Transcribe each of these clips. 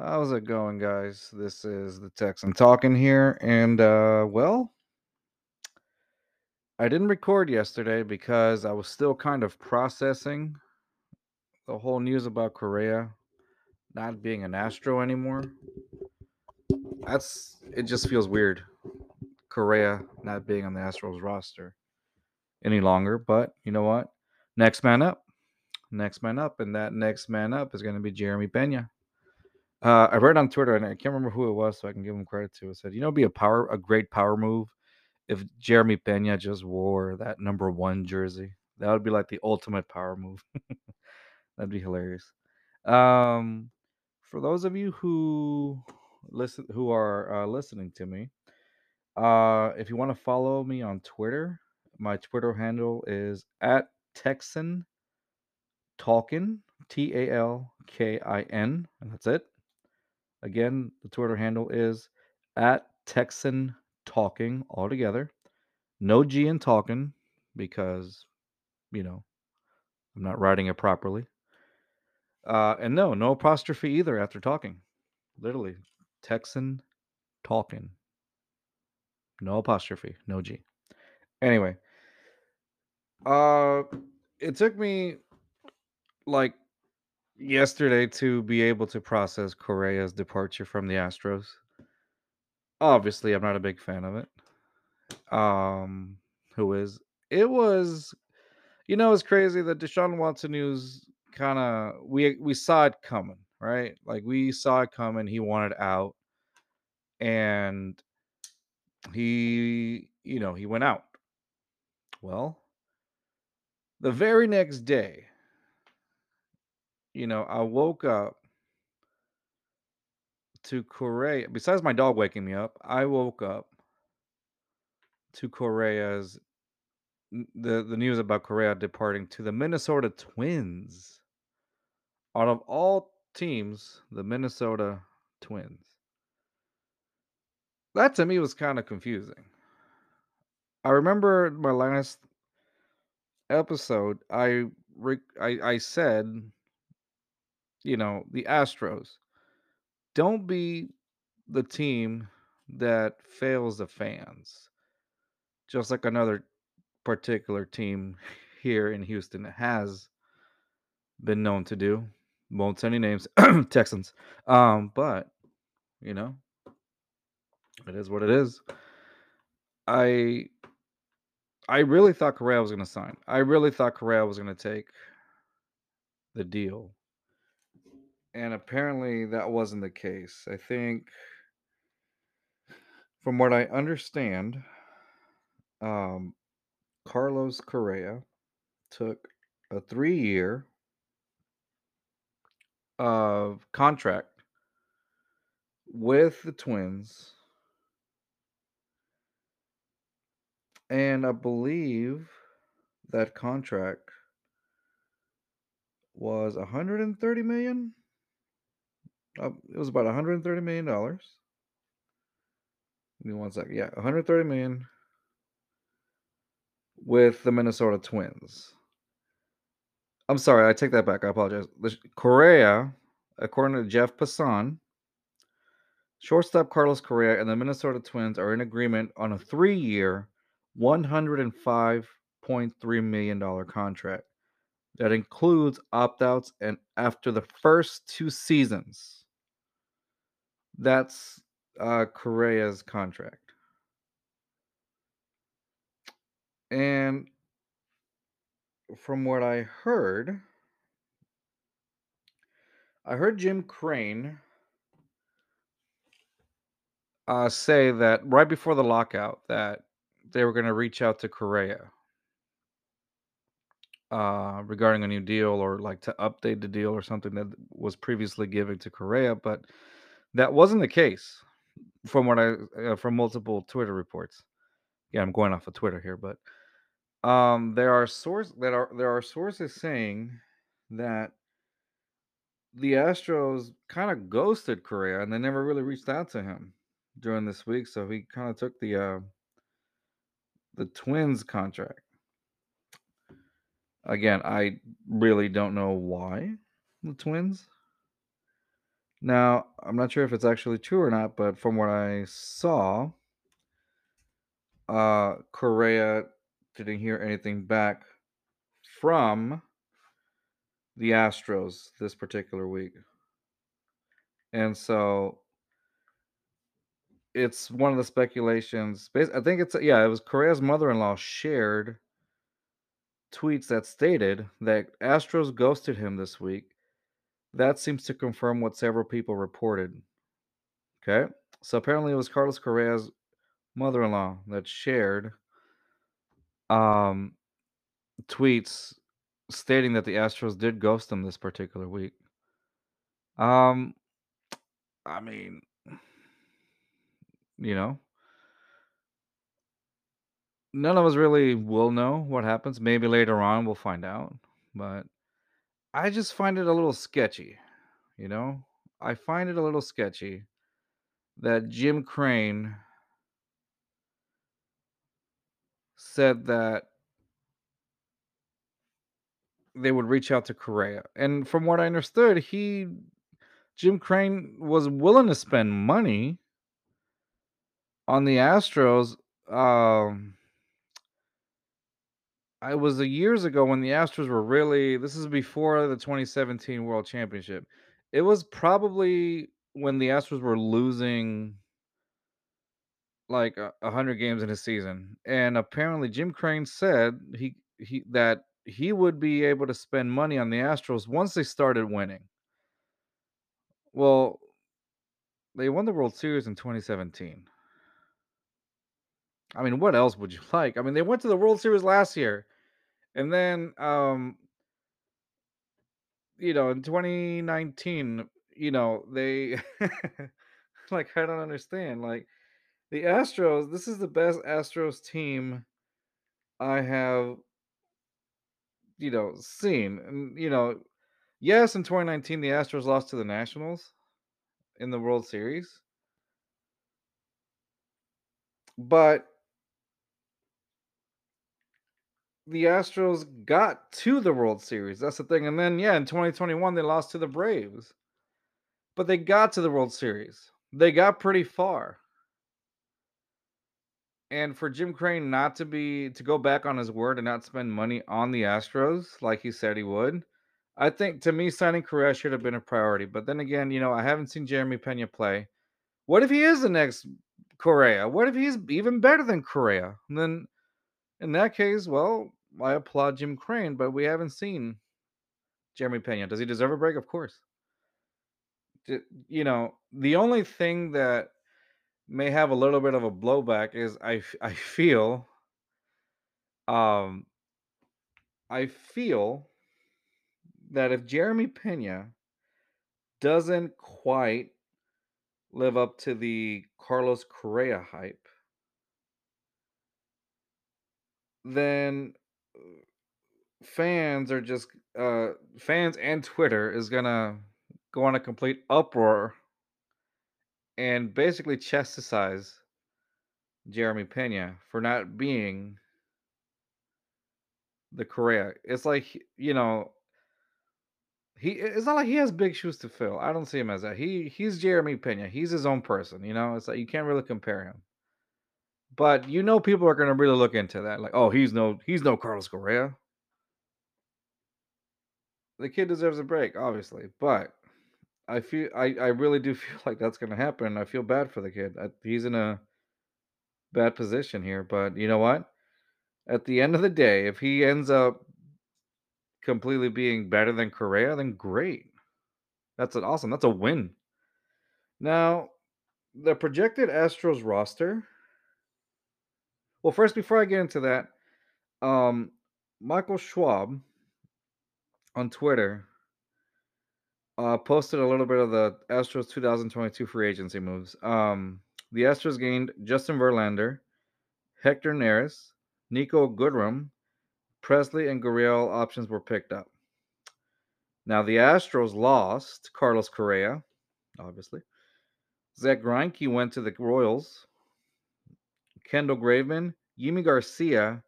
How's it going, guys? This is the Texan talking here, and uh, well, I didn't record yesterday because I was still kind of processing the whole news about Correa not being an Astro anymore. That's it. Just feels weird, Correa not being on the Astros roster any longer. But you know what? Next man up, next man up, and that next man up is going to be Jeremy Peña. Uh, I read on Twitter, and I can't remember who it was, so I can give him credit to. It said, "You know, be a power, a great power move if Jeremy Peña just wore that number one jersey. That would be like the ultimate power move. That'd be hilarious." Um, for those of you who listen, who are uh, listening to me, uh, if you want to follow me on Twitter, my Twitter handle is at Texan Talkin, T A L K I N, and that's it. Again, the Twitter handle is at Texan Talking all together. No G in talking because, you know, I'm not writing it properly. Uh, and no, no apostrophe either after talking. Literally, Texan Talking. No apostrophe, no G. Anyway, uh, it took me like yesterday to be able to process Correa's departure from the Astros. Obviously, I'm not a big fan of it. Um, who is? It was, you know, it's crazy that Deshaun Watson news kind of we we saw it coming, right? Like we saw it coming. He wanted out, and he, you know, he went out. Well, the very next day, you know, I woke up to Correa. Besides my dog waking me up, I woke up to Correa's the the news about Correa departing to the Minnesota Twins. Out of all teams, the Minnesota Twins. That to me was kind of confusing. I remember my last episode, I I I said, you know, the Astros don't be the team that fails the fans. Just like another particular team here in Houston has been known to do. Won't say any names, Texans. Um, but you know, it is what it is. I I really thought Correa was going to sign. I really thought Correa was going to take the deal. And apparently that wasn't the case. I think from what I understand, um, Carlos Correa took a three year of contract with the Twins. And I believe that contract was 130 million. Uh, it was about 130 million dollars. Give me one second. Yeah, 130 million with the Minnesota Twins. I'm sorry, I take that back. I apologize. Correa, according to Jeff Passan, shortstop Carlos Correa and the Minnesota Twins are in agreement on a three-year, 105.3 million dollar contract that includes opt-outs and after the first two seasons. That's uh, Correa's contract. And from what I heard, I heard Jim Crane uh, say that right before the lockout that they were going to reach out to Correa uh, regarding a new deal or like to update the deal or something that was previously given to Correa, but that wasn't the case from what I uh, from multiple Twitter reports. Yeah, I'm going off of Twitter here, but um, there are source that are there are sources saying that the Astros kind of ghosted Correa and they never really reached out to him during this week, so he kind of took the uh, the Twins contract. Again, I really don't know why the Twins Now, I'm not sure if it's actually true or not, but from what I saw, uh, Correa didn't hear anything back from the Astros this particular week. And so it's one of the speculations. I think it's yeah, it was Correa's mother-in-law shared tweets that stated that Astros ghosted him this week. That seems to confirm what several people reported. Okay. So apparently it was Carlos Correa's mother-in-law that shared um tweets stating that the Astros did ghost him this particular week. Um I mean, you know, none of us really will know what happens. Maybe later on we'll find out, but I just find it a little sketchy, you know? I find it a little sketchy that Jim Crane said that they would reach out to Correa. And from what I understood, he Jim Crane was willing to spend money on the Astros. Um I was a years ago when the Astros were really this is before the 2017 World Championship. It was probably when the Astros were losing like uh, a 100 games in a season. And apparently Jim Crane said he he that he would be able to spend money on the Astros once they started winning. Well, they won the World Series in 2017. I mean, what else would you like? I mean, they went to the World Series last year. And then um you know, in 2019, you know, they like I don't understand. Like the Astros, this is the best Astros team I have you know, seen. And you know, yes, in 2019 the Astros lost to the Nationals in the World Series. But the Astros got to the World Series. That's the thing. And then yeah, in 2021 they lost to the Braves. But they got to the World Series. They got pretty far. And for Jim Crane not to be to go back on his word and not spend money on the Astros like he said he would, I think to me signing Correa should have been a priority. But then again, you know, I haven't seen Jeremy Peña play. What if he is the next Correa? What if he's even better than Correa? And then in that case, well, I applaud Jim Crane, but we haven't seen Jeremy Peña. Does he deserve a break? Of course. You know, the only thing that may have a little bit of a blowback is I I feel um I feel that if Jeremy Peña doesn't quite live up to the Carlos Correa hype, then fans are just uh fans and Twitter is gonna go on a complete uproar and basically chastise Jeremy Peña for not being the Correa. It's like you know, he it's not like he has big shoes to fill. I don't see him as that. He he's Jeremy Peña. He's his own person. You know, it's like you can't really compare him. But you know, people are gonna really look into that. Like, oh, he's no he's no Carlos Correa. The kid deserves a break, obviously, but I feel I I really do feel like that's gonna happen. I feel bad for the kid. I, he's in a bad position here, but you know what? At the end of the day, if he ends up completely being better than Correa, then great. That's an awesome. That's a win. Now, the projected Astros roster. Well, first, before I get into that, um, Michael Schwab on Twitter uh, posted a little bit of the Astros 2022 free agency moves. Um, the Astros gained Justin Verlander, Hector Neris, Niko Goodrum, Pressly, and Gurriel options were picked up. Now the Astros lost Carlos Correa, obviously. Zach Greinke went to the Royals. Kendall Graveman, Yimi Garcia,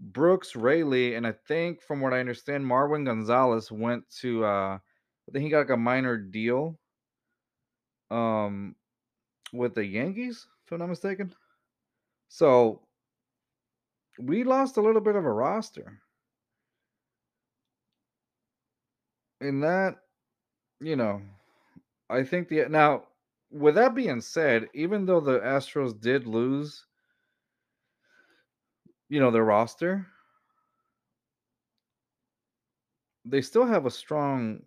Brooks Raley, and I think from what I understand, Marwin Gonzalez went to uh I think he got like a minor deal um, with the Yankees, if I'm not mistaken. So we lost a little bit of a roster. In that, you know, I think the now with that being said, even though the Astros did lose, you know, their roster, they still have a strong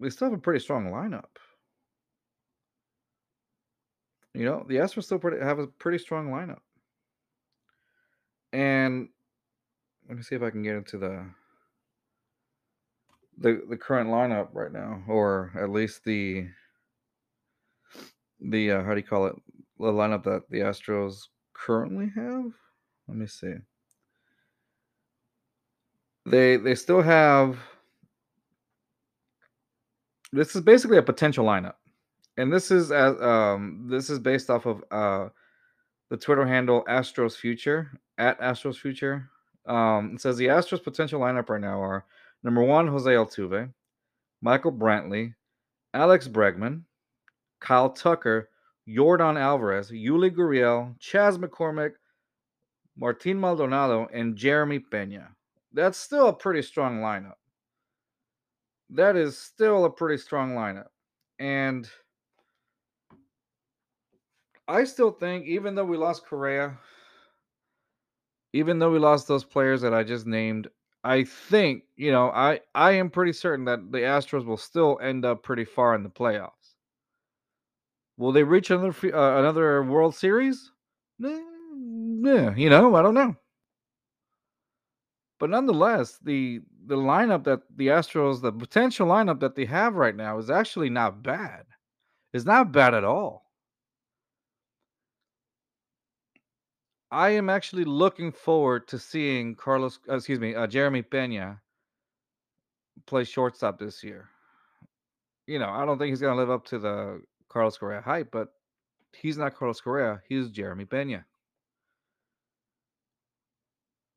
they still have a pretty strong lineup. You know, the Astros still pretty, have a pretty strong lineup. And let me see if I can get into the the the current lineup right now, or at least the the uh, how do you call it the lineup that the Astros currently have. Let me see. They they still have. This is basically a potential lineup, and this is as um this is based off of uh the Twitter handle Astros Future at Astros Future. Um, it says the Astros potential lineup right now are number one Jose Altuve, Michael Brantley, Alex Bregman, Kyle Tucker, Yordan Alvarez, Yuli Gurriel, Chas McCormick, Martin Maldonado, and Jeremy Peña. That's still a pretty strong lineup. That is still a pretty strong lineup. And I still think, even though we lost Correa, even though we lost those players that I just named, I think, you know, I I am pretty certain that the Astros will still end up pretty far in the playoffs. Will they reach another uh, another World Series? Yeah, you know, I don't know. But nonetheless, the the lineup that the Astros, the potential lineup that they have right now is actually not bad. It's not bad at all. I am actually looking forward to seeing Carlos, uh, excuse me, uh, Jeremy Peña play shortstop this year. You know, I don't think he's going to live up to the Carlos Correa hype, but he's not Carlos Correa. He's Jeremy Peña.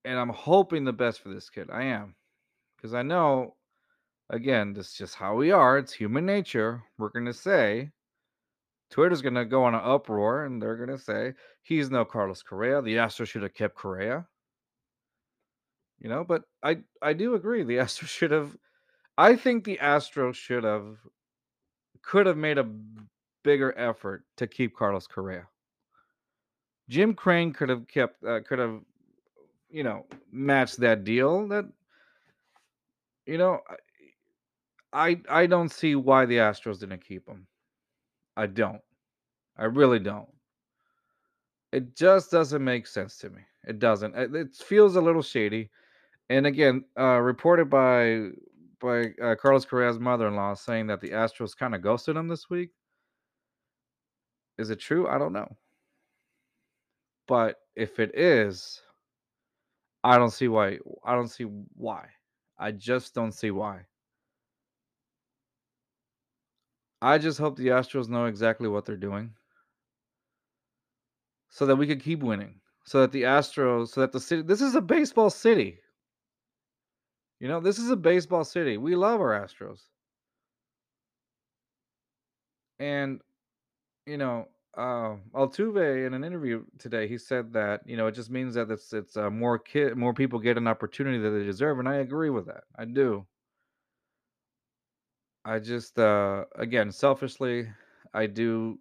And I'm hoping the best for this kid. I am. Because I know, again, this is just how we are. It's human nature. We're going to say, Twitter's going to go on an uproar and they're going to say, he's no Carlos Correa. The Astros should have kept Correa. You know, but I I do agree. The Astros should have. I think the Astros should have could have made a bigger effort to keep Carlos Correa. Jim Crane could have kept uh, could have you know match that deal. That you know, I I don't see why the Astros didn't keep him. I don't. I really don't. It just doesn't make sense to me. It doesn't. It feels a little shady. And again, uh, reported by by uh, Carlos Correa's mother-in-law saying that the Astros kind of ghosted him this week. Is it true? I don't know. But if it is, I don't see why. I don't see why. I just don't see why. I just hope the Astros know exactly what they're doing so that we could keep winning. So that the Astros, so that the city, this is a baseball city. You know, this is a baseball city. We love our Astros. And, you know, uh, Altuve in an interview today, he said that you know it just means that it's it's uh, more kid more people get an opportunity that they deserve, and I agree with that. I do. I just uh, again selfishly, I do.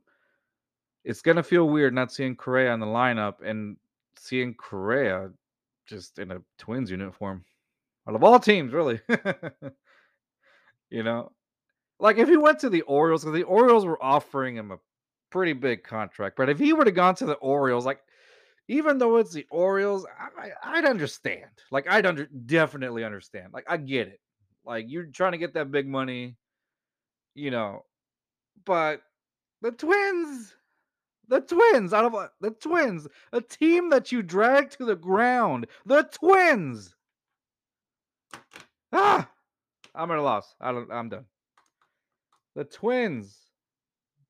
It's gonna feel weird not seeing Correa in the lineup and seeing Correa just in a Twins uniform. Out of all teams, really. you know, like if he went to the Orioles, because the Orioles were offering him a pretty big contract. But if he would have gone to the Orioles, like even though it's the Orioles, I, would understand. Like I'd under definitely understand. Like I get it. Like you're trying to get that big money, you know. But the Twins, the Twins, out of the Twins, a team that you drag to the ground, the Twins. Ah, I'm at a loss. I don't. I'm done. The Twins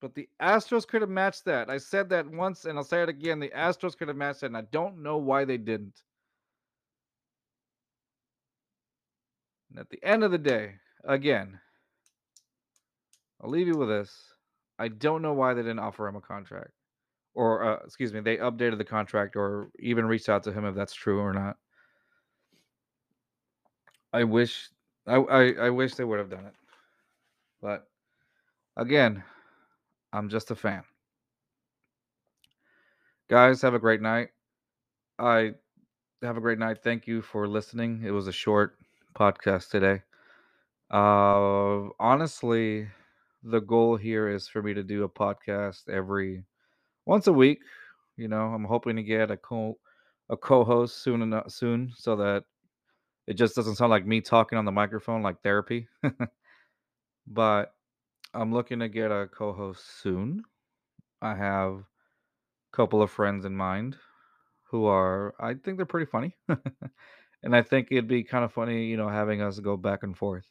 but the Astros could have matched that. I said that once and I'll say it again. The Astros could have matched that, and I don't know why they didn't. And at the end of the day, again, I'll leave you with this. I don't know why they didn't offer him a contract. Or uh, excuse me, they updated the contract or even reached out to him if that's true or not. I wish I I, I wish they would have done it. But again, I'm just a fan. Guys, have a great night. I have a great night. Thank you for listening. It was a short podcast today. Uh honestly, the goal here is for me to do a podcast every once a week. You know, I'm hoping to get a co a co-host soon enough soon so that it just doesn't sound like me talking on the microphone like therapy. but I'm looking to get a co-host soon. I have a couple of friends in mind who are I think they're pretty funny. and I think it'd be kind of funny, you know, having us go back and forth.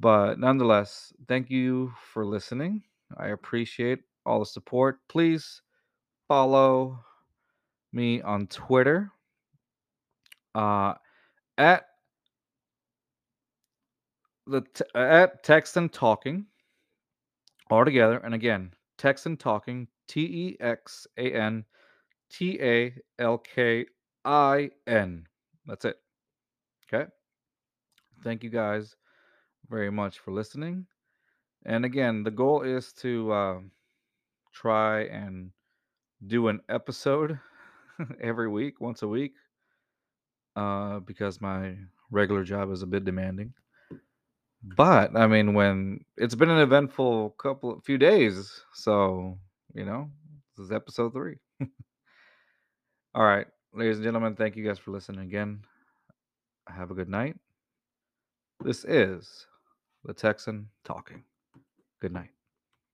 But nonetheless, thank you for listening. I appreciate all the support. Please follow me on Twitter uh, at the t- at Texan Talking all together. And again, Texan Talking T E X A N T A L K I N. That's it. Okay. Thank you guys very much for listening. And again, the goal is to uh, try and do an episode every week, once a week, uh, because my regular job is a bit demanding. But I mean, when it's been an eventful couple, few days, so you know, this is episode three. All right, ladies and gentlemen, thank you guys for listening again. Have a good night. This is the Texan talking. Good night.